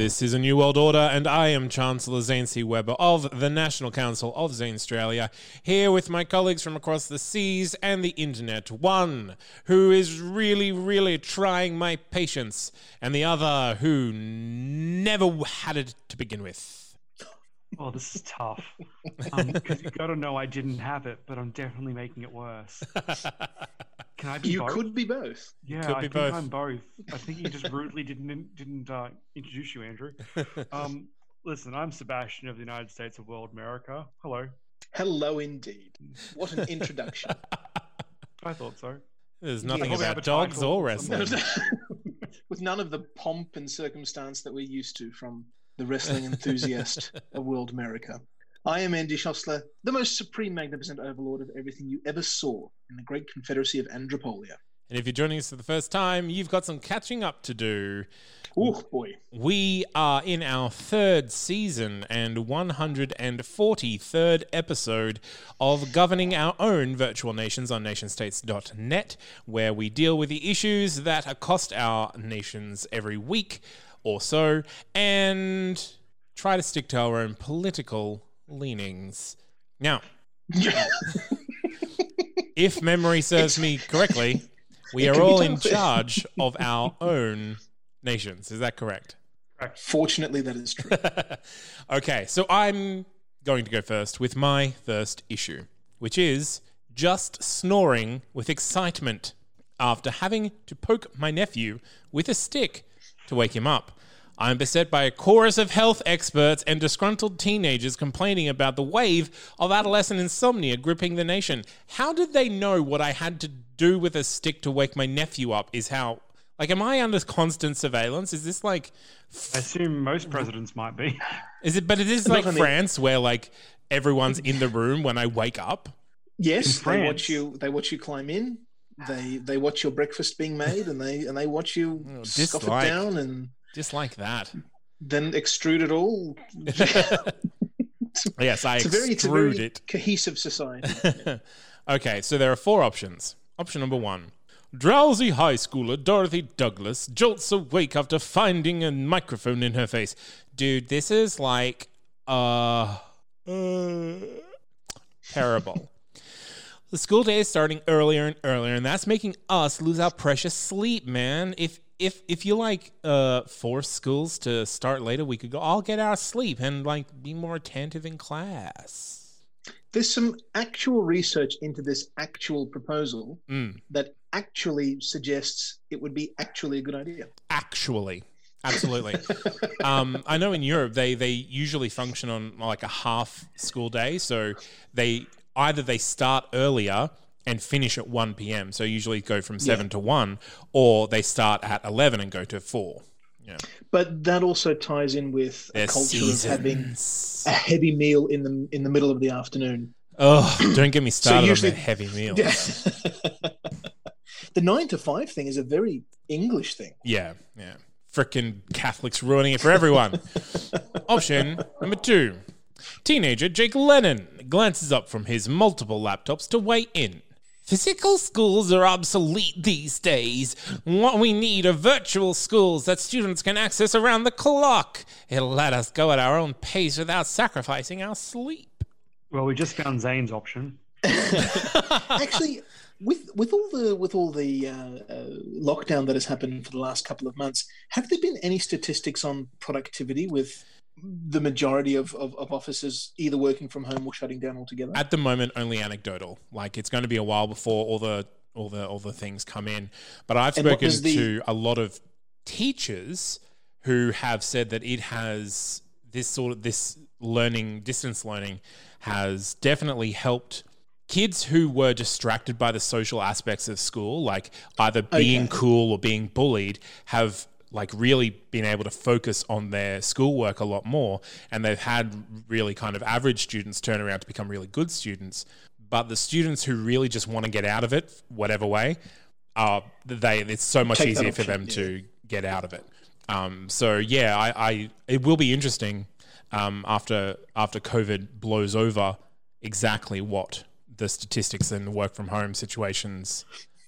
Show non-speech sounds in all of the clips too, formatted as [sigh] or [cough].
This is a New World Order, and I am Chancellor Zane C. Weber of the National Council of Zanstralia, here with my colleagues from across the seas and the internet. One who is really, really trying my patience, and the other who never had it to begin with. Oh, this is tough. Um, because you got to know I didn't have it, but I'm definitely making it worse. [laughs] Can I be You both? could be both. Yeah, could I be think both. I'm both. I think you just [laughs] rudely didn't didn't uh, introduce you, Andrew. [laughs] Um, listen, I'm Sebastian of the United States of World America. Hello. Hello, indeed. What an introduction. [laughs] I thought so. There's nothing probably have about dogs or or wrestling. With none of the pomp and circumstance that we're used to from the wrestling enthusiast of world America. I am Andy Szosler, the most supreme magnificent overlord of everything you ever saw in the great confederacy of Andropolia. And if you're joining us for the first time, you've got some catching up to do. Oh boy. We are in our third season and 143rd episode of governing our own virtual nations on nationstates.net, where we deal with the issues that accost our nations every week or so and try to stick to our own political leanings. Now, [laughs] if memory serves me correctly, we It are all in charge of our own nations. Is that correct? Fortunately, that is true. [laughs] okay, so I'm going to go first with my first issue, which is just snoring with excitement after having to poke my nephew with a stick to wake him up. I'm beset by a chorus of health experts and disgruntled teenagers complaining about the wave of adolescent insomnia gripping the nation. How did they know what I had to do with a stick to wake my nephew up? Is how. Like, am I under constant surveillance? Is this like I assume most presidents might be. [laughs] is it? But it is like only- France, where like everyone's in the room when I wake up. Yes, they watch you. They watch you climb in. They they watch your breakfast being made, and they and they watch you Oh, scoff it down and Just like that. then extrude it all. [laughs] Yes, I It's a very, it's a extrude very it. cohesive society. [laughs] okay, so there are four options. Option number one. Drowsy high schooler Dorothy Douglas jolts awake after finding a microphone in her face. Dude, this is like uh, uh terrible. The school day is starting earlier and earlier, and that's making us lose our precious sleep, man. If if if you like uh force schools to start later, we could go all get our sleep and like be more attentive in class. There's some actual research into this actual proposal Mm. that actually suggests it would be actually a good idea. Actually, absolutely. [laughs] um, I know in Europe they they usually function on like a half school day, so they either they start earlier and finish at one p.m. So usually go from seven to one, or they start at eleven and go to four. Yeah, But that also ties in with a Their culture of having a heavy meal in the in the middle of the afternoon. Oh, don't get me started usually- on heavy meals. [laughs] the nine to five thing is a very English thing. Yeah, yeah. Frickin' Catholics ruining it for everyone. [laughs] Option number two. Teenager Jake Lennon glances up from his multiple laptops to weigh in. Physical schools are obsolete these days. What we need are virtual schools that students can access around the clock. It'll let us go at our own pace without sacrificing our sleep. Well, we just found Zane's option. [laughs] Actually, with with all the with all the uh, uh, lockdown that has happened for the last couple of months, have there been any statistics on productivity with the majority of, of, of offices either working from home or shutting down altogether? At the moment, only anecdotal. Like it's going to be a while before all the all the all the things come in. But I've And spoken the- to a lot of teachers who have said that it has this sort of this learning distance learning has definitely helped kids who were distracted by the social aspects of school like either being Okay. cool or being bullied have like really been able to focus on their schoolwork a lot more and they've had really kind of average students turn around to become really good students. But the students who really just want to get out of it whatever way uh, they it's so much Take easier for them to get out of it. Um, so yeah I, I it will be interesting um, after after covid blows over exactly what the statistics and work from home situations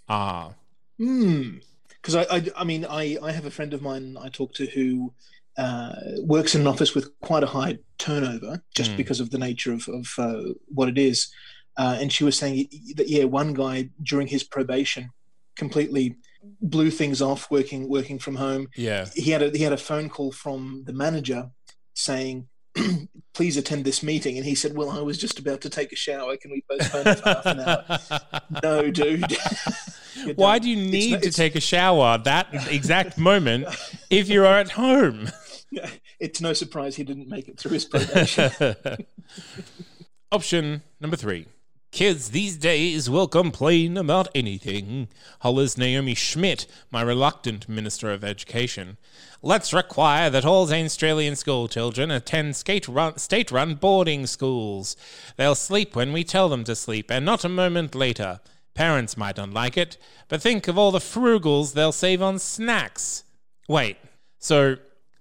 are. Hmm. Because I, I, I mean, I, I have a friend of mine I talk to who uh, works in an office with quite a high turnover, just Mm. because of the nature of, of uh, what it is. Uh, and she was saying that yeah, one guy during his probation completely blew things off working working from home. yeah He had a he had a phone call from the manager saying. [clears throat] Please attend this meeting, and he said, "Well, I was just about to take a shower. Can we postpone it for half an hour?" [laughs] No, dude. [laughs] Why do you need not- to it's- take a shower that exact [laughs] moment if you are at home? [laughs] it's no surprise he didn't make it through his probation. [laughs] Option number three. Kids these days will complain about anything, hollers Naomi Schmidt, my reluctant Minister of Education. Let's require that all Australian school children attend run, state-run boarding schools. They'll sleep when we tell them to sleep, and not a moment later. Parents might not like it, but think of all the frugals they'll save on snacks. Wait, so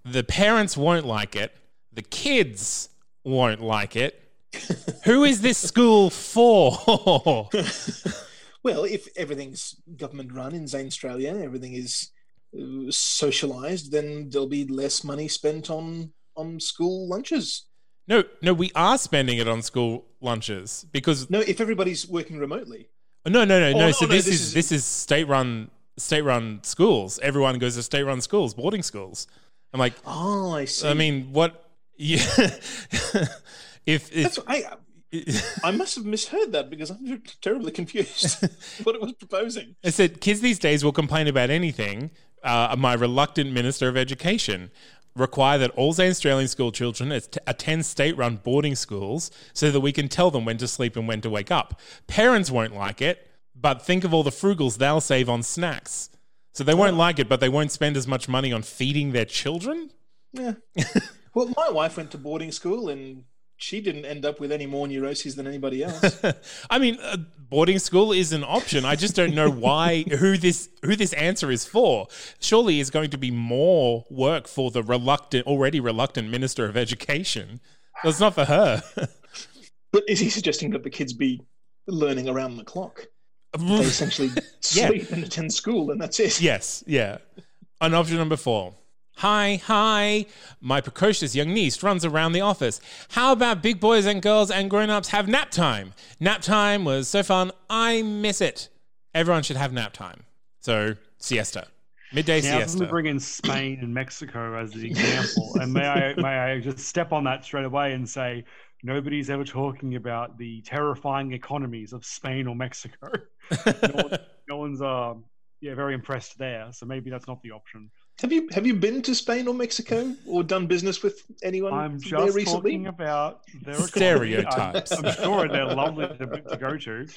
the parents won't like it, the kids won't like it. [laughs] Who is this school for? well, if everything's government run in Zanstralia, everything is uh, socialized, then there'll be less money spent on on school lunches. no, no, we are spending it on school lunches because No, if everybody's working remotely. No, no, no, no. no, so no, this, this is, is- this is state run state run schools. Everyone goes to state run schools, boarding schools. I'm like, Oh, I see. I mean, what? Yeah, [laughs] if That's if I. I must have misheard that because I'm terribly confused [laughs] [laughs] what it was proposing. I said kids these days will complain about anything. Uh, my reluctant minister of education require that all Australian school children attend state-run boarding schools so that we can tell them when to sleep and when to wake up. Parents won't like it, but think of all the frugals they'll save on snacks. So they won't like it, but they won't spend as much money on feeding their children. Yeah. [laughs] well, my wife went to boarding school and she didn't end up with any more neuroses than anybody [laughs] else. I mean, uh, boarding school is an option. I just don't know why [laughs] who this who this answer is for. Surely, is going to be more work for the reluctant, already reluctant minister of education. It's not for her. [laughs] But is he suggesting that the kids be learning around the clock? They essentially sleep and attend school, and that's it. yes, yeah. On option number four. Hi, hi. My precocious young niece runs around the office. How about big boys and girls and grown ups have nap time? Nap time was so fun. I miss it. Everyone should have nap time. So, siesta. Midday Now, let me siesta. bring in Spain and Mexico as the example, and may I [laughs] may I just step on that straight away and say nobody's ever talking about the terrifying economies of Spain or Mexico. [laughs] no, one, no one's uh, yeah very impressed there, so maybe that's not the option. Have you have you been to Spain or Mexico or done business with anyone I'm there recently? talking about their. Stereotypes. I'm, I'm sure they're lovely to, to go to.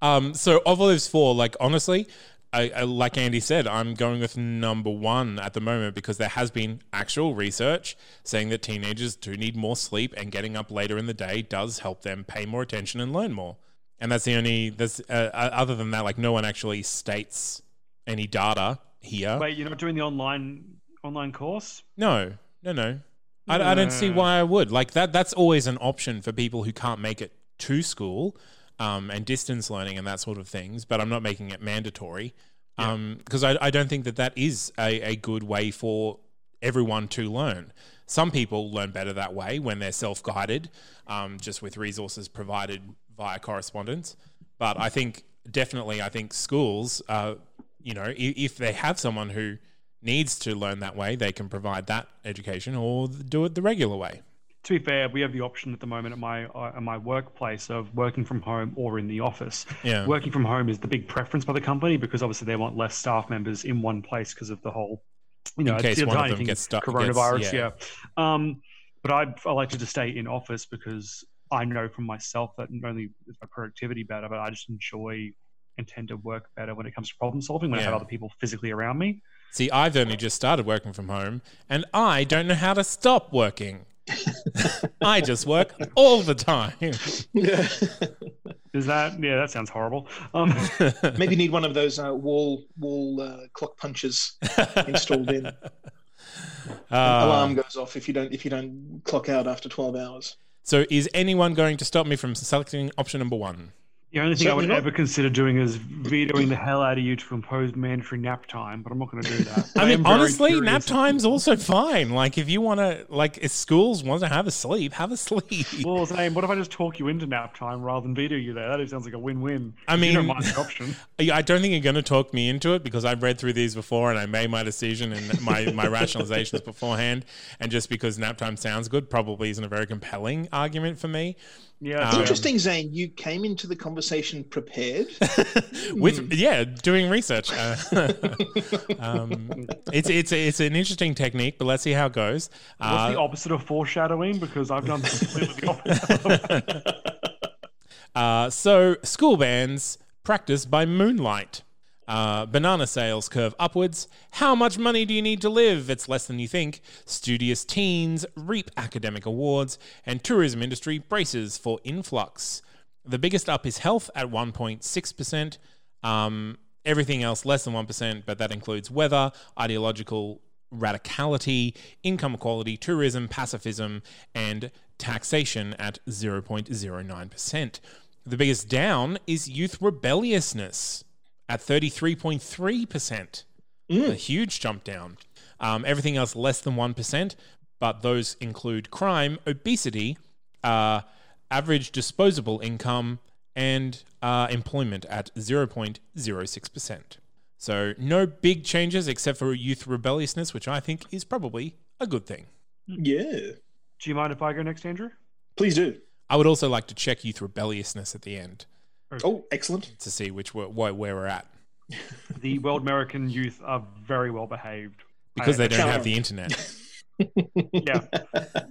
Um, so of those four, like honestly, I, I, like Andy said, I'm going with number one at the moment because there has been actual research saying that teenagers do need more sleep and getting up later in the day does help them pay more attention and learn more. And that's the only. That's uh, uh, other than that, like no one actually states any data here. Wait, you're not doing the online online course? No, no, no. I, I don't see why I would. Like that. That's always an option for people who can't make it to school, um, and distance learning and that sort of things. But I'm not making it mandatory, Um because I, I don't think that that is a, a good way for everyone to learn. Some people learn better that way when they're self guided, um, just with resources provided via correspondence. But I think definitely, I think schools, uh, you know, if, they have someone who needs to learn that way, they can provide that education or do it the regular way. To be fair, we have the option at the moment at my uh, at my workplace of working from home or in the office. Yeah. Working from home is the big preference by the company because obviously they want less staff members in one place because of the whole, you know, In case one of them gets stuck- gets- coronavirus. yeah. yeah. Um, but I I like to just stay in office because I know from myself that not only is my productivity better, but I just enjoy and tend to work better when it comes to problem solving when I have Yeah. other people physically around me. See, I've only just started working from home and I don't know how to stop working. [laughs] I just work all the time. [laughs] Is that yeah? That sounds horrible. Um, [laughs] Maybe need one of those uh, wall wall uh, clock punches installed in. Uh, Alarm goes off if you don't if you don't clock out after twelve hours. so, is anyone going to stop me from selecting option number one? The only thing I would not. ever consider doing is vetoing the hell out of you to impose mandatory nap time, but I'm not going to do that. I am mean, very honestly, nap time's also fine. Like, if you want to, like, if schools want to have a sleep, have a sleep. Well, Zane, what if I just talk you into nap time rather than veto you there? That sounds like a win-win. I If you don't mean- mind the option. [laughs] I I don't think you're going to talk me into it because I've read through these before and I made my decision and my, my rationalizations [laughs] beforehand. And just because nap time sounds good probably isn't a very compelling argument for me. Yeah, It's Um, interesting, Zane. You came into the conversation prepared. [laughs] With yeah, doing research. Uh, [laughs] um, it's it's it's an interesting technique, but let's see how it goes. What's Uh, the opposite of foreshadowing? Because I've done [laughs] completely the opposite. Uh, so, school bands practice by moonlight. Uh, banana sales curve upwards. How much money do you need to live? It's less than you think. Studious teens reap academic awards, and tourism industry braces for influx. The biggest up is health at 1.6%. Um, everything else less than 1%, but that includes weather, ideological radicality, income equality, tourism, pacifism, and taxation at 0.09%. The biggest down is youth rebelliousness at 33.3%. A huge jump down. Um, everything else less than 1%, but those include crime, obesity, uh, average disposable income, and uh, employment at 0.06%. So, no big changes except for youth rebelliousness, which I think is probably a good thing. yeah, Do you mind if I go next, Andrew? please do. I would also like to check youth rebelliousness at the end Oh, excellent. to see which where, where we're at [laughs] The World American youth are very well behaved. because I- they don't have the internet. [laughs] Yeah.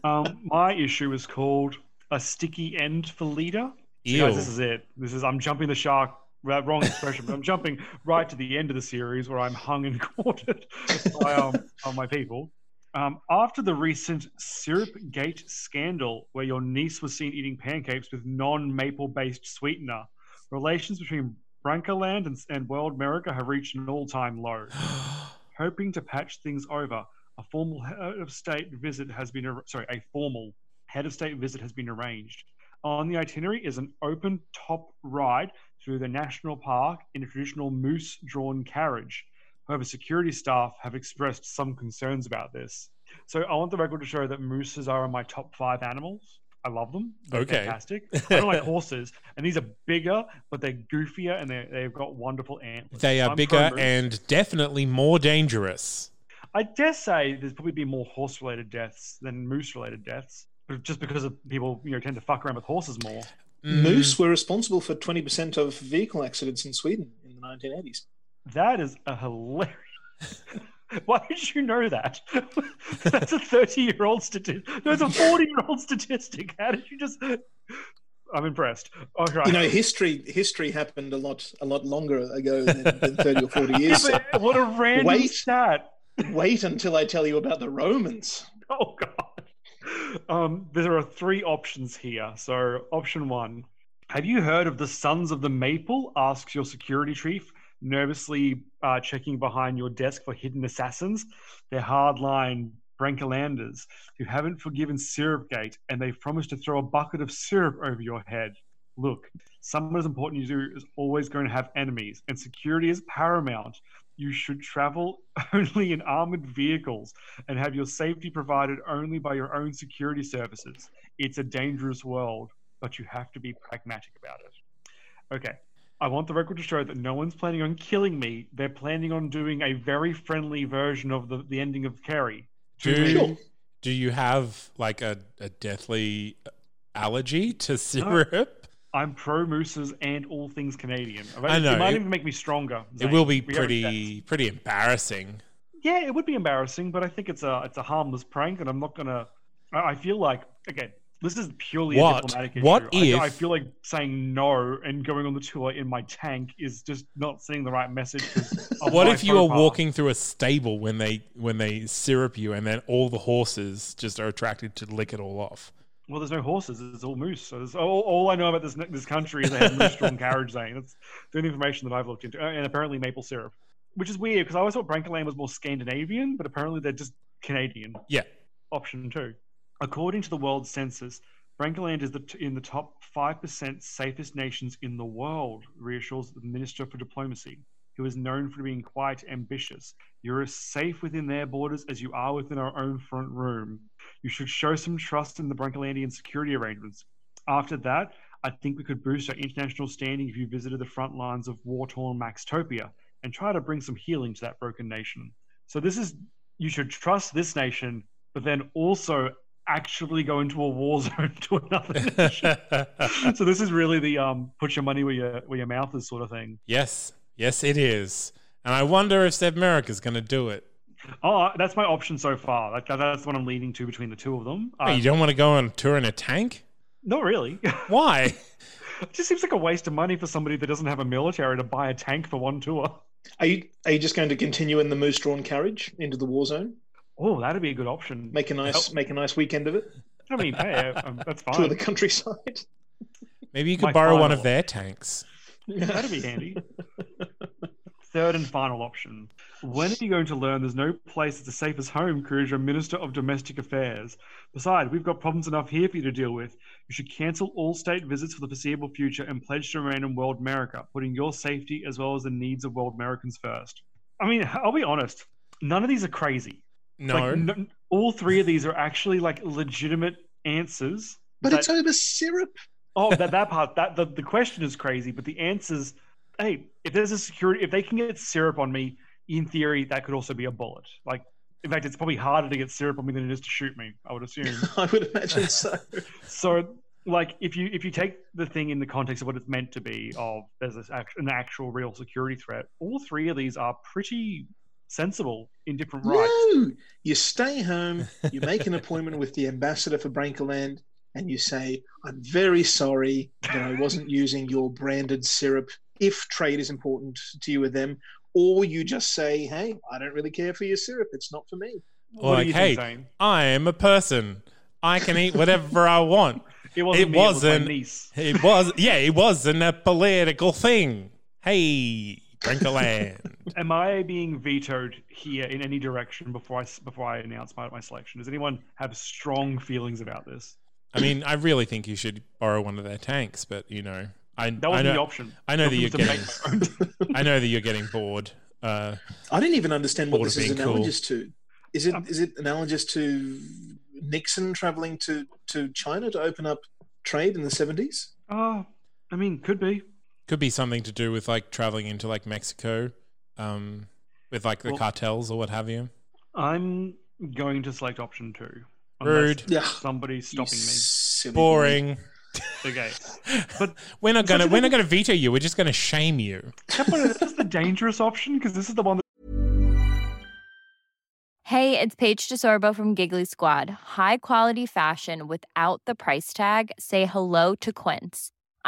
um, my issue is called a sticky end for leader. So Ew. guys, this is it. This is I'm jumping the shark. Wrong expression, but I'm jumping right to the end of the series where I'm hung and [laughs] quartered by um, by my people. Um, after the recent Syrup Gate scandal, where your niece was seen eating pancakes with non-maple based sweetener, relations between Brankaland and, and World America have reached an all-time low. [gasps] Hoping to patch things over, a formal head of state visit has been sorry, a formal head of state visit has been arranged. On the itinerary is an open top ride through the national park in a traditional moose drawn carriage. However, security staff have expressed some concerns about this. So I want the record to show that mooses are in my top five animals. I love them. They're Okay. fantastic. [laughs] I don't like horses, and these are bigger, but they're goofier and they they've got wonderful antlers. They are I'm bigger pro moose. and definitely more dangerous. I dare say there's probably been more horse-related deaths than moose-related deaths, but just because of people, you know, tend to fuck around with horses more. Mm, Moose were responsible for 20% of vehicle accidents in Sweden in the 1980s. That is a hilarious. [laughs] Why did you know that? [laughs] That's a 30-year-old statistic. That's a 40-year-old statistic. How did you just? I'm impressed. All right. You know, history history happened a lot a lot longer ago than, than 30 or 40 years. [laughs] but what a random Wait. stat. wait until I tell you about the Romans. Oh god. Um, there are three options here. So, option one: Have you heard of the Sons of the Maple? Asks your security chief, nervously uh, checking behind your desk for hidden assassins. They're hardline Brankalanders who haven't forgiven Syrupgate, and they've promised to throw a bucket of syrup over your head. Look, someone as important as you is always going to have enemies, and security is paramount. You should travel [laughs] only in armored vehicles and have your safety provided only by your own security services. It's a dangerous world, but you have to be pragmatic about it. Okay. I want the record to show that no one's planning on killing me. They're planning on doing a very friendly version of the, the ending of Carrie. Do. Sure. do you have like a, a deathly allergy to syrup? I'm pro mooses and all things Canadian. I know, It might it- even make me stronger. It will be We have a chance. pretty pretty embarrassing. Yeah, it would be embarrassing, but I think it's a it's a harmless prank, and I'm not gonna. I feel like again, this is purely What? a diplomatic issue. What I, if- I feel like saying no and going on the tour in my tank is just not sending the right message. [laughs] What if you are walking through a stable when they when they syrup you and then all the horses just are attracted to lick it all off? Well, there's no horses. It's all moose. So all, all I know about this this country is they have moose-drawn [laughs] carriage zane. That's the only information that I've looked into, Uh, and apparently maple syrup, which is weird because I always thought Brankerland was more Scandinavian, but apparently they're just Canadian. Yeah. Option two, according to the World Census, Brankerland is the t- in the top five percent safest nations in the world. Reassures the Minister for Diplomacy, who is known for being quite ambitious. You're as safe within their borders as you are within our own front room. You should show some trust in the Brancalandian security arrangements. After that, I think we could boost our international standing if you visited the front lines of war-torn Maxtopia and try to bring some healing to that broken nation. So this is you should trust this nation, but then also actually go into a war [laughs] zone to another [laughs] nation. so this is really the um put your money where your where your mouth is sort of thing. yes, yes, it is. And I wonder if Sebmerica is going to do it. Oh, that's my option so far. That, that's what I'm leaning to between the two of them. Hey, Um, you don't want to go on a tour in a tank? not really. [laughs] Why? It just seems like a waste of money for somebody that doesn't have a military to buy a tank for one tour. Are you are you just going to continue in the moose drawn carriage into the war zone? Oh, that'd be a good option. Make a nice make a nice weekend of it. I mean, hey, um, that's [laughs] Tour the countryside. Maybe you could My borrow one of their tanks. That'd be handy. Third and final option. When are you going to learn there's no place that's as safe as home, Cruz, your Minister of Domestic Affairs? Besides, we've got problems enough here for you to deal with. You should cancel all state visits for the foreseeable future and pledge to remain in World America, putting your safety as well as the needs of World Americans first. I mean, I'll be honest, none of these are crazy. No. Like, n- all three of these are actually like legitimate answers. But that- it's over syrup. Oh, that [laughs] that part that the, the question is crazy, but the answers. Hey, if there's a security, if they can get syrup on me, in theory, that could also be a bullet. Like, in fact, it's probably harder to get syrup on me than it is to shoot me. I would assume. [laughs] I would imagine [laughs] so. so, like, if you if you take the thing in the context of what it's meant to be, of there's this act, an actual real security threat, all three of these are pretty sensible in different rights. No, you stay home. You make an appointment with the ambassador for Brankerland, and you say, "I'm very sorry that I wasn't using your branded syrup. If trade is important to you with them." Or you just say, "Hey, I don't really care for your syrup. It's not for me." Or What do like, you hey, think, I am a person. I can eat whatever I want. [laughs] It wasn't it me, it was my wasn't- niece. It was, yeah, it wasn't a political thing. Hey, Drinkerland. Am I being vetoed here in any direction before I s- before I announce my, my selection? Does anyone have strong feelings about this? I mean, I really think you should borrow one of their tanks, but you know, I, That wasn't know, the option. I know that you're getting, to make my own. [laughs] I know that you're getting bored. Uh, I didn't even understand what this is being cool. analogous to. Is it Um, is it analogous to Nixon traveling to, to China to open up trade in the seventies? Oh, I mean, could be. Could be something to do with like traveling into like Mexico, um, with like the Well- cartels or what have you. I'm going to select option two. Rude. Yeah, Somebody's stopping me. Silly Boring. Okay. [laughs] But We're not gonna we're not gonna veto you. We're just gonna shame you. Except this is the dangerous option because this is the one that Hey, it's Paige DeSorbo from Giggly Squad. High quality fashion without the price tag. Say hello to Quince.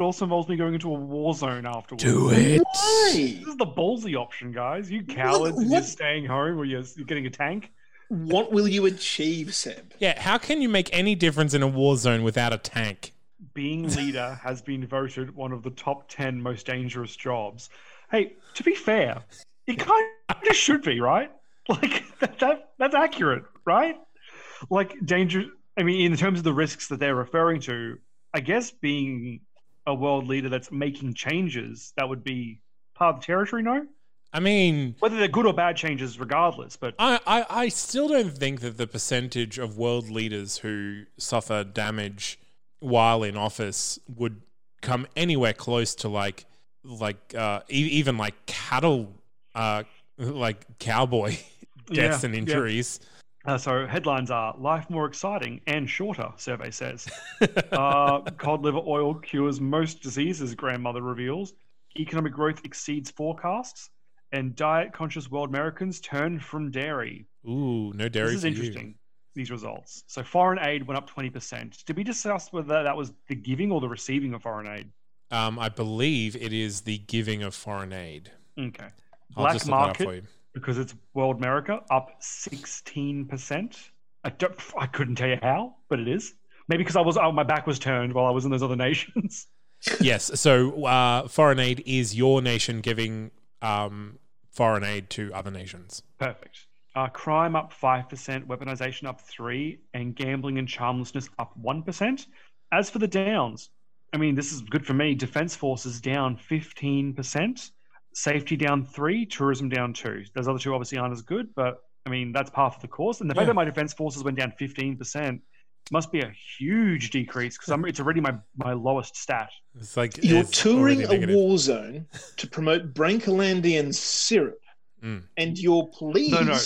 Also involves me going into a war zone afterwards. Do it. Why? This is the ballsy option, guys. You cowards, and what- you're staying home or you're, you're getting a tank. What will you achieve, Seb? Yeah, how can you make any difference in a war zone without a tank? being leader has been voted one of the top 10 most dangerous jobs. Hey, to be fair, it kind of should be, right? Like, that, that that's accurate, right? Like, danger, I mean, in terms of the risks that they're referring to, I guess being a world leader that's making changes, that would be part of the territory, no? I mean, Whether they're good or bad changes, regardless, but I, I, I still don't think that the percentage of world leaders who suffer damage while in office would come anywhere close to like like uh, e- even like cattle uh, like cowboy [laughs] deaths Yeah, and yeah. Uh, so headlines are life more exciting and shorter. Survey says [laughs] uh, cod liver oil cures most diseases. Grandmother reveals economic growth exceeds forecasts, and diet-conscious world Americans turn from dairy. Ooh, no dairy. this is for you. interesting. These results. So foreign aid went up twenty percent. Did we discuss whether that was the giving or the receiving of foreign aid? Um, I believe it is the giving of foreign aid. Okay. I'll Black just look that up market for you. Because it's world America up sixteen percent. I don't. I couldn't tell you how, but it is. Maybe because I was oh, my back was turned while I was in those other [laughs] nations. yes. So uh, foreign aid is your nation giving um, foreign aid to other nations. Perfect. Uh, crime up five percent, weaponization up three, and gambling and charmlessness up one percent. As for the downs, I mean, this is good for me. Defense forces down fifteen percent, safety down three, tourism down two. Those other two obviously aren't as good, but I mean that's part of the course. And the fact Yeah. that my defense forces went down fifteen percent must be a huge decrease because it's already my my lowest stat. It's like You're it's touring a negative. war zone to promote Brancalandian syrup, Mm. and you're pleased No, no.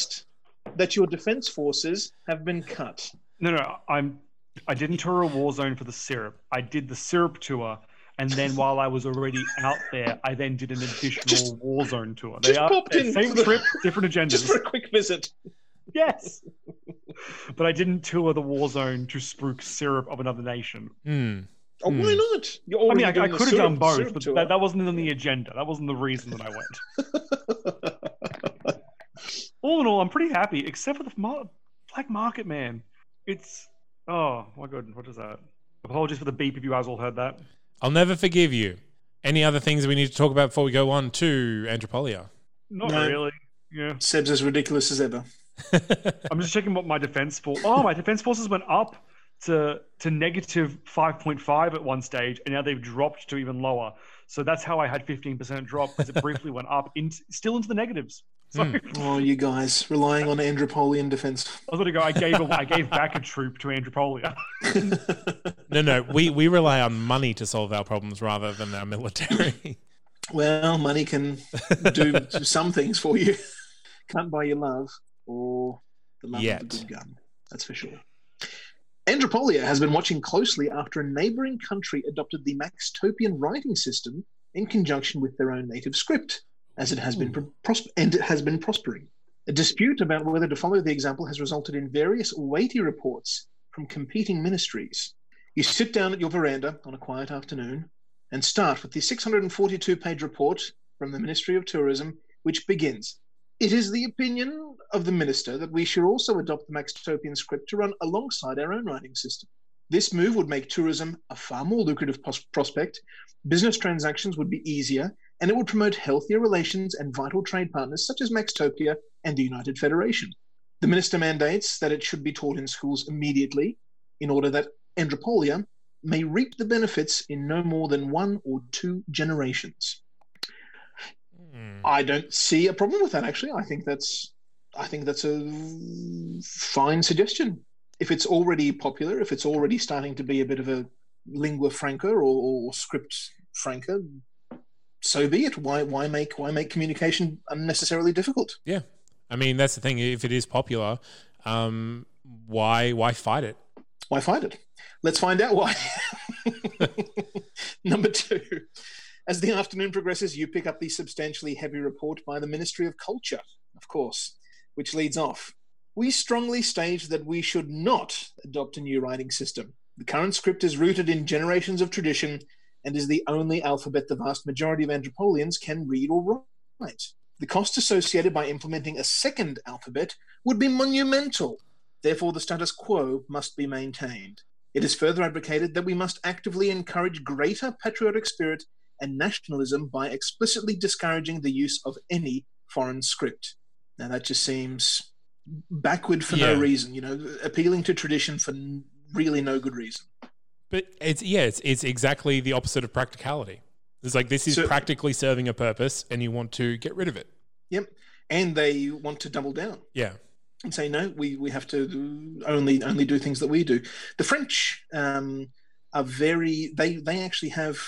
that your defense forces have been cut. No, no, I'm. I didn't tour a war zone for the syrup. I did the syrup tour, and then while I was already out there, I then did an additional Just- war zone tour. just are popped in same for the- trip, different [laughs] agendas. Just for a quick visit. Yes, but I didn't tour the war zone to spruik syrup of another nation. Mm. Oh, why Hmm. not? You're I mean, I, I could have done both, but that, that wasn't on the agenda. That wasn't the reason that I went. [laughs] all in all, I'm pretty happy, except for the mar- black market, man. It's oh my god, what is that? Apologies for the beep if you guys all heard that. I'll never forgive you. Any other things we need to talk about before we go on to Andropolia? Not No. really. Yeah, Seb's as ridiculous as ever. [laughs] I'm just checking what my defense force. Oh, my defense forces went up to to negative 5.5 at one stage, and now they've dropped to even lower. So that's how I had 15% drop because it [laughs] briefly went up, in, still into the negatives. So Hmm. Oh, you guys relying on Andropolian defense. I was going to go. I gave a, I gave back a troop to Andropolia. [laughs] no, no, we, we rely on money to solve our problems rather than our military. [laughs] well, money can do some things for you. [laughs] Can't buy your love or the love Yet. of a good gun. That's for sure. Andropolia has been watching closely after a neighboring country adopted the Maxtopian writing system in conjunction with their own native script, as it has been hmm. pro- pros- and it has been prospering. A dispute about whether to follow the example has resulted in various weighty reports from competing ministries. You sit down at your veranda on a quiet afternoon and start with the 642 page report from the Ministry of Tourism, which begins It is the opinion of the minister that we should also adopt the Maxtopian script to run alongside our own writing system. This move would make tourism a far more lucrative pos- prospect, business transactions would be easier, and it would promote healthier relations and vital trade partners such as Maxtopia and the United Federation. The minister mandates that it should be taught in schools immediately in order that Andropolia may reap the benefits in no more than one or two generations. Hmm. I don't see a problem with that actually. I think that's I think that's a fine suggestion. If it's already popular, if it's already starting to be a bit of a lingua franca or, or script franca, so be it. Why why make why make communication unnecessarily difficult? Yeah. I mean, that's the thing. If it is popular, um, why why fight it? Why fight it? Let's find out why. [laughs] Number two. As the afternoon progresses, you pick up the substantially heavy report by the Ministry of Culture, of course, which leads off. We strongly state that we should not adopt a new writing system. The current script is rooted in generations of tradition and is the only alphabet the vast majority of Andropolians can read or write. The cost associated by implementing a second alphabet would be monumental. Therefore, the status quo must be maintained. It is further advocated that we must actively encourage greater patriotic spirit and nationalism by explicitly discouraging the use of any foreign script. Now, that just seems backward for Yeah. no reason, you know, appealing to tradition for really no good reason. But it's yeah, it's it's exactly the opposite of practicality. It's like this is So- practically serving a purpose, and you want to get rid of it. Yep. And they want to double down. Yeah, and say no we we have to only only do things that we do the french um, are very they they actually have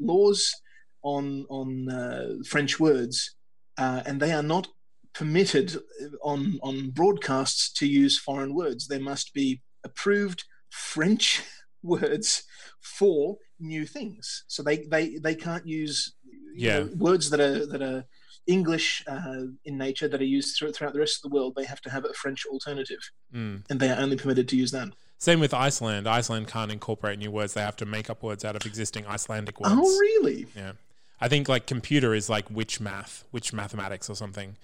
laws on on uh, french words uh, and they are not permitted on on broadcasts to use foreign words there must be approved french words for new things so they they they can't use Yeah. know, words that are that are English uh, in nature that are used through, throughout the rest of the world, they have to have a French alternative, Mm. and they are only permitted to use that. Same with Iceland. Iceland can't incorporate new words; they have to make up words out of existing Icelandic words. Oh, really? Yeah, I think like computer is like witch math, witch mathematics or something.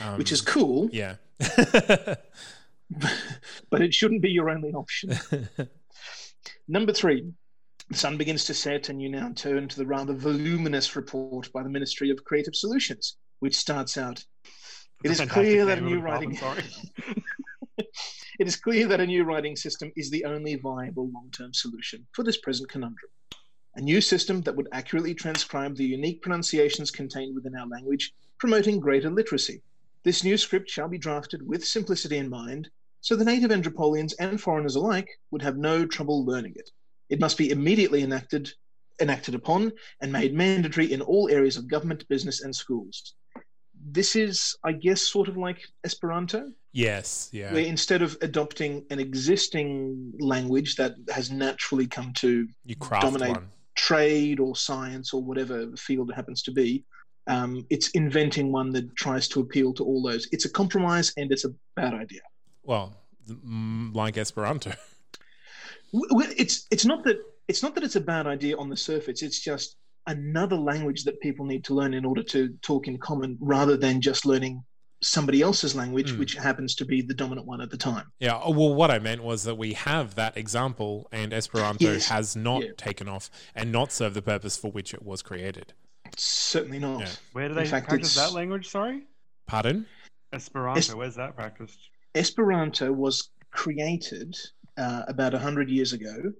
Um, Which is cool, yeah. [laughs] [laughs] but it shouldn't be your only option. [laughs] Number three, the sun begins to set, and you now turn to the rather voluminous report by the Ministry of Creative Solutions, which starts out. It is clear that a new writing. [laughs] it is clear that a new writing system is the only viable long-term solution for this present conundrum. A new system that would accurately transcribe the unique pronunciations contained within our language, promoting greater literacy. This new script shall be drafted with simplicity in mind, so the native Andropolians and foreigners alike would have no trouble learning it. It must be immediately enacted, enacted upon, and made mandatory in all areas of government, business, and schools. This is, I guess, sort of like Esperanto yes. Yeah. where instead of adopting an existing language that has naturally come to dominate one. trade or science or whatever field it happens to be, um, it's inventing one that tries to appeal to all those. It's a compromise and it's a bad idea. Well, mm, like Esperanto. W- w- It's it's not that it's not that it's a bad idea on the surface. It's just another language that people need to learn in order to talk in common, rather than just learning somebody else's language, Mm. which happens to be the dominant one at the time. Yeah. oh, Well, what I meant was that we have that example, and Esperanto Yes. has not Yeah. taken off and not served the purpose for which it was created. Certainly not. Yeah. Where do they fact, practice it's- that language? Sorry, Pardon? Esperanto. Es- Where's that practiced? Esperanto was created uh, about 100 years ago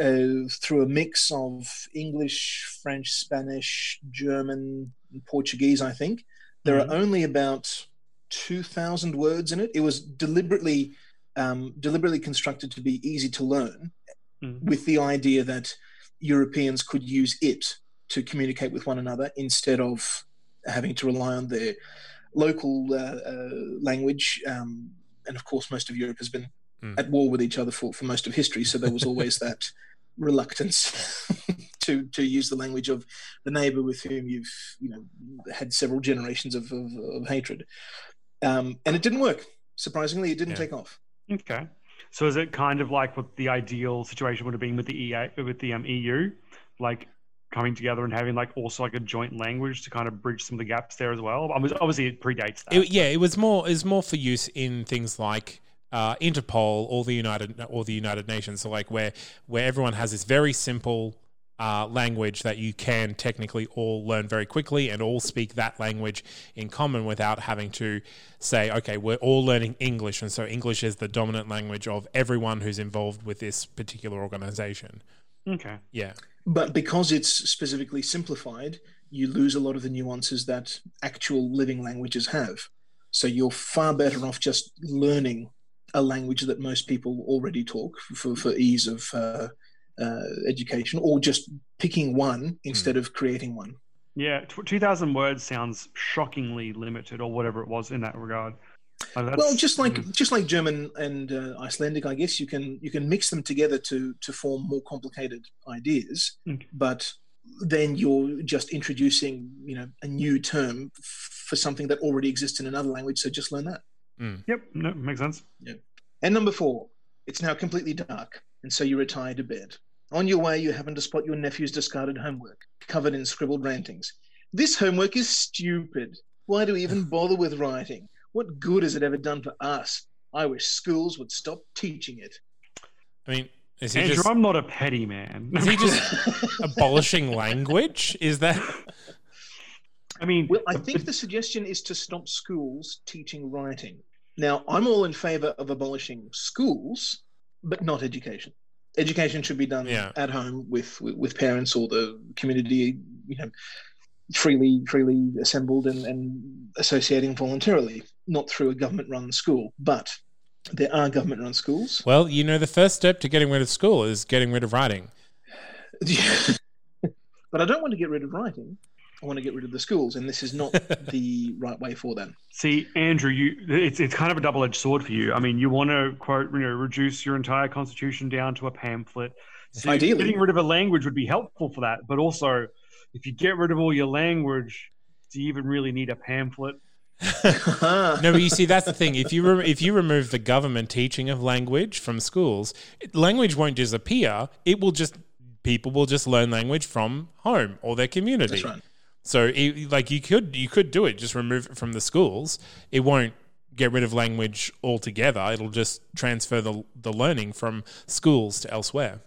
uh, through a mix of English, French, Spanish, German, Portuguese, I think. There Mhm. are only about 2,000 words in it. It was deliberately um, deliberately constructed to be easy to learn Mhm. with the idea that Europeans could use it to communicate with one another instead of having to rely on their local uh, uh, language. Um, and of course, most of Europe has been Mm. at war with each other for, for most of history, so there was always [laughs] that reluctance [laughs] to to use the language of the neighbor with whom you've you know had several generations of, of, of hatred. Um, and it didn't work. Surprisingly, it didn't Yeah. take off. Okay. So is it kind of like what the ideal situation would have been with the EA with the um, EU, like coming together and having like also like a joint language to kind of bridge some of the gaps there as well? Obviously, obviously it predates that. It, yeah, it was more. Was more for use in things like uh, Interpol or the United or the United Nations. So like where where everyone has this very simple uh, language that you can technically all learn very quickly and all speak that language in common without having to say, okay, we're all learning English, and so English is the dominant language of everyone who's involved with this particular organization. okay. Yeah, But because it's specifically simplified, you lose a lot of the nuances that actual living languages have. So you're far better off just learning a language that most people already talk for, for ease of uh, uh, education, or just picking one instead of creating one. Yeah, two thousand words sounds shockingly limited, or whatever it was in that regard. Like, well, just like mm, just like German and uh, Icelandic, I guess you can you can mix them together to to form more complicated ideas. Okay. But then you're just introducing you know a new term f- for something that already exists in another language. So just learn that. Yep, no, makes sense. Yeah. And number four, it's now completely dark, and so you retire to bed. On your way, you happen to spot your nephew's discarded homework, covered in scribbled rantings. This homework is stupid. Why do we even bother with writing? What good has it ever done for us? I wish schools would stop teaching it. I mean, Is he Andrew, just I'm not a petty man. is he just [laughs] abolishing language? Is that I mean, Well, I think the suggestion is to stop schools teaching writing. Now, I'm all in favor of abolishing schools, but not education. Education should be done Yeah. at home with, with with parents or the community, you know, freely freely assembled and, and associating voluntarily, not through a government-run school. But there are government-run schools. well? You know, the first step to getting rid of school is getting rid of writing. [laughs] but I don't want to get rid of writing. I want to get rid of the schools, and this is not [laughs] the right way for them. See, Andrew, you it's it's kind of a double-edged sword for you. I mean, you want to quote, you know, reduce your entire constitution down to a pamphlet. So Ideally. getting rid of a language would be helpful for that. But also, if you get rid of all your language, do you even really need a pamphlet? [laughs] No, but you see, that's the thing. If you re- if you remove the government teaching of language from schools, it- language won't disappear. It will just people will just learn language from home or their community. That's right. So, it, like you could you could do it, just remove it from the schools. It won't get rid of language altogether. It'll just transfer the the learning from schools to elsewhere.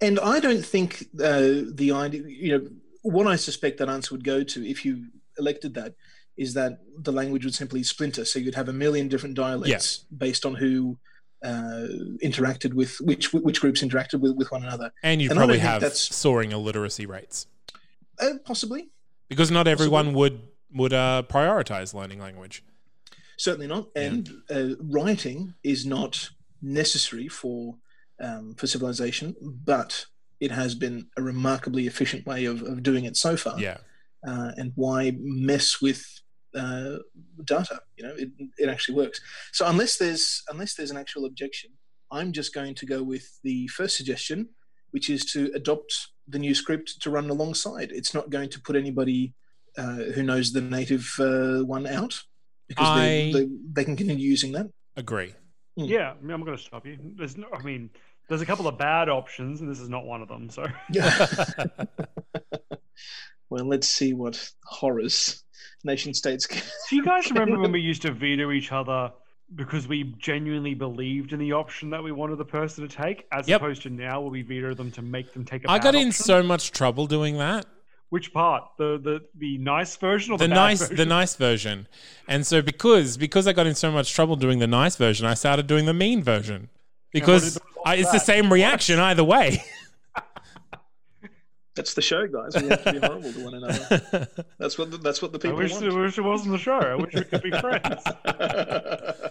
And I don't think uh, the idea, you know, what I suspect that answer would go to if you elected that is that the language would simply splinter. So you'd have a million different dialects based on who uh, interacted with which which groups interacted with, with one another. And you'd And probably have that's- soaring illiteracy rates Uh, possibly, because not everyone would would uh, prioritize learning language. certainly not. And uh, writing is not necessary for um, for civilization, but it has been a remarkably efficient way of, of doing it so far. Yeah. uh, and why mess with uh, data? You know, it, it actually works. So unless there's unless there's an actual objection, I'm just going to go with the first suggestion, which is to adopt the new script to run alongside. It's not going to put anybody uh, who knows the native uh, one out because they, I- they, they can continue using that. Agree. Yeah, I mean, I'm going to stop you. There's no, I mean, there's a couple of bad options, and this is not one of them. So, Yeah. [laughs] well, let's see what horrors NationStates. can- do you guys remember when we [laughs] used to veto each other because we genuinely believed in the option that we wanted the person to take, as Yep. opposed to now where we veto them to make them take a I bad got in option? so much trouble doing that. Which part? The the the nice version or the, the bad nice version? the nice version and so because because i got in so much trouble doing the nice version i started doing the mean version because did- I, it's the same reaction either way [laughs] That's the show, guys. We have to be horrible to one another. [laughs] That's what the, that's what the I people wish, want. I wish it wasn't the show. I wish we could be friends. [laughs]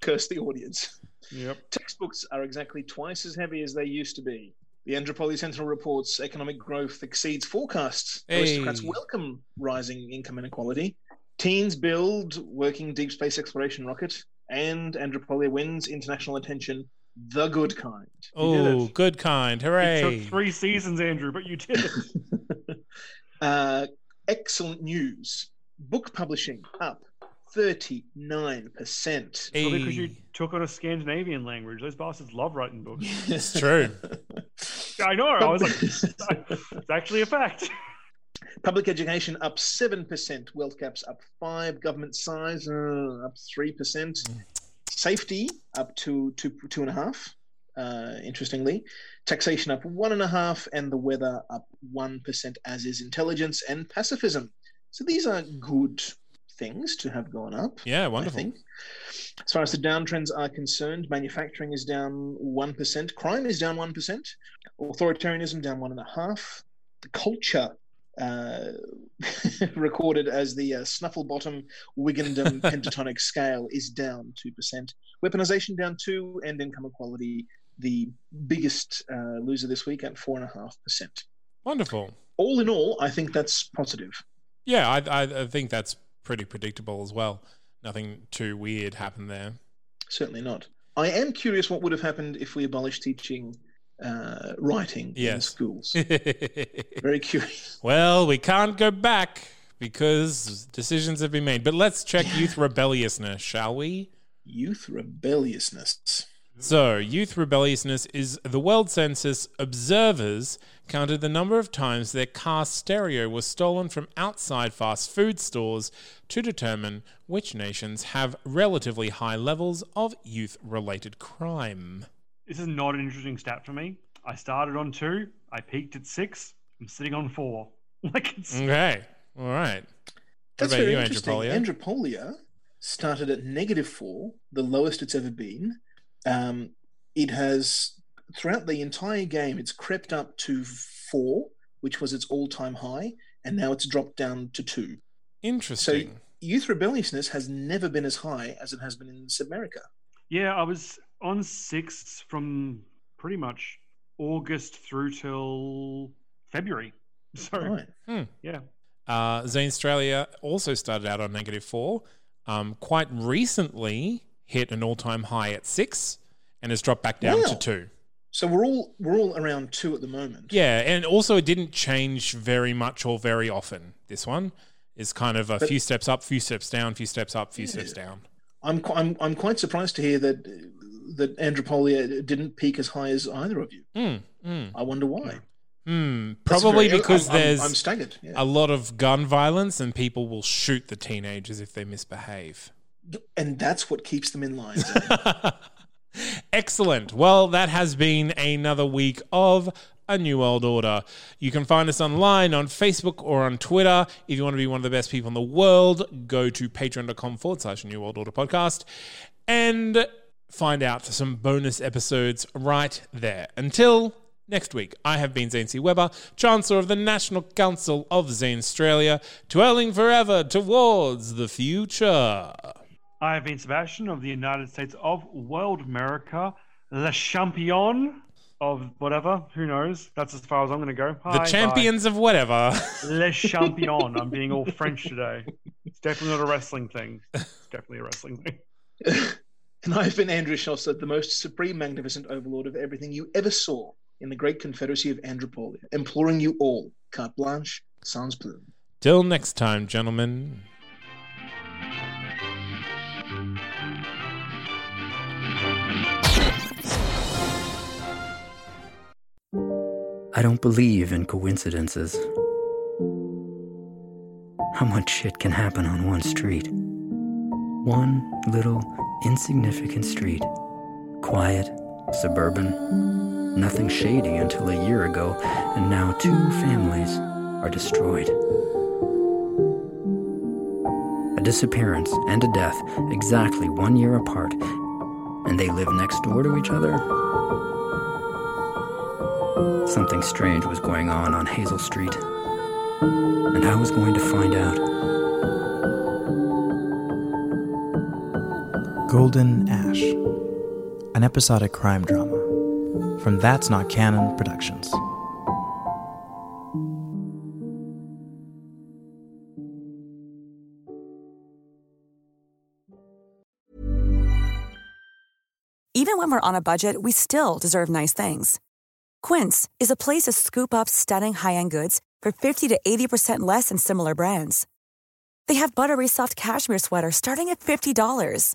Curse the audience. Yep. Textbooks are exactly twice as heavy as they used to be. The Andropoli Sentinel reports economic growth exceeds forecasts. Aristocrats welcome rising income inequality. Teens build working deep space exploration rocket, and Andropolia wins international attention. The good kind. did oh good kind It hooray took three seasons, Andrew, but you did it. [laughs] uh, excellent news. Book publishing up 39%. Hey, Probably because you took on a Scandinavian language. Those bastards love writing books. it's true [laughs] I know. I was like, [laughs] it's actually a fact. Public education up 7%, wealth gaps up 5 government size uh, up 3%, safety up to two, two and a half, uh, interestingly, taxation up one and a half, and the weather up 1%, as is intelligence and pacifism. So these are good things to have gone up. yeah I wonderful think. As far as the downtrends are concerned, manufacturing is down 1%, crime is down 1%, authoritarianism down 1.5, the culture uh, [laughs] recorded as the uh, snuffle bottom Wigandom [laughs] pentatonic scale is down 2%, weaponization down 2 and income equality the biggest uh, loser this week at 4.5%. wonderful All in all, I think that's positive. yeah I, I i think that's pretty predictable as well nothing too weird happened there Certainly not. I am curious what would have happened if we abolished teaching uh, writing in schools. [laughs] Very curious. well we can't go back because decisions have been made but let's check youth rebelliousness shall we Youth rebelliousness. So, youth rebelliousness is the World Census observers counted the number of times their car stereo was stolen from outside fast food stores to determine which nations have relatively high levels of youth related crime. This is not an interesting stat for me. I started on two. I peaked at six. I'm sitting on four. [laughs] Like it's Okay. All right. That's very you, interesting. Andropolia? Andropolia started at negative four, the lowest it's ever been. Um, it has, throughout the entire game, it's crept up to four, which was its all time high, and now it's dropped down to two. Interesting. So youth rebelliousness has never been as high as it has been in Sebmerica. yeah. I was on six from pretty much August through till February. [laughs] So Right. yeah, Uh, Zanstralia also started out on negative four. Um, quite recently hit an all-time high at six, and has dropped back down to two. So we're all we're all around two at the moment. Yeah, and also it didn't change very much or very often. This one is kind of a But- few steps up, few steps down, few steps up, few steps down. I'm, I'm I'm quite surprised to hear that that Andropolia didn't peak as high as either of you. Mm, mm, I wonder why. mm. Probably very- because I'm- there's I'm, staggered. Yeah. a lot of gun violence and people will shoot the teenagers if they misbehave. and that's what keeps them in line. [laughs] Excellent. Well, that has been another week of A New World Order. You can find us online on Facebook or on Twitter. If you want to be one of the best people in the world, go to patreon.com forward slash New World Order podcast and find out some bonus episodes right there. Until next week, I have been Zane C. Weber, Chancellor of the National Council of Zanstralia, dwelling forever towards the future. I have been Sebastian of the United States of World America, Le Champion of whatever. Who knows? That's as far as I'm going to go. Hi, the bye. champions of whatever. Le [laughs] Champion. I'm being all French today. It's definitely not a wrestling thing. It's definitely a wrestling thing. [laughs] and [laughs] I've been Andrew Szosler, the most supreme, magnificent overlord of everything you ever saw in the great confederacy of Andropolia, imploring you all, carte blanche, sans plume. Till next time, gentlemen. I don't believe in coincidences. How much shit can happen on one street? One little, insignificant street. Quiet, suburban, nothing shady until a year ago, and now two families are destroyed. A disappearance and a death exactly one year apart, and they live next door to each other? Something strange was going on on Hazel Street, and I was going to find out. Golden Ash, an episodic crime drama from That's Not Canon Productions. Even when we're on a budget, we still deserve nice things. Quince is a place to scoop up stunning high end goods for 50 to 80% less than similar brands. They have buttery soft cashmere sweaters starting at $50,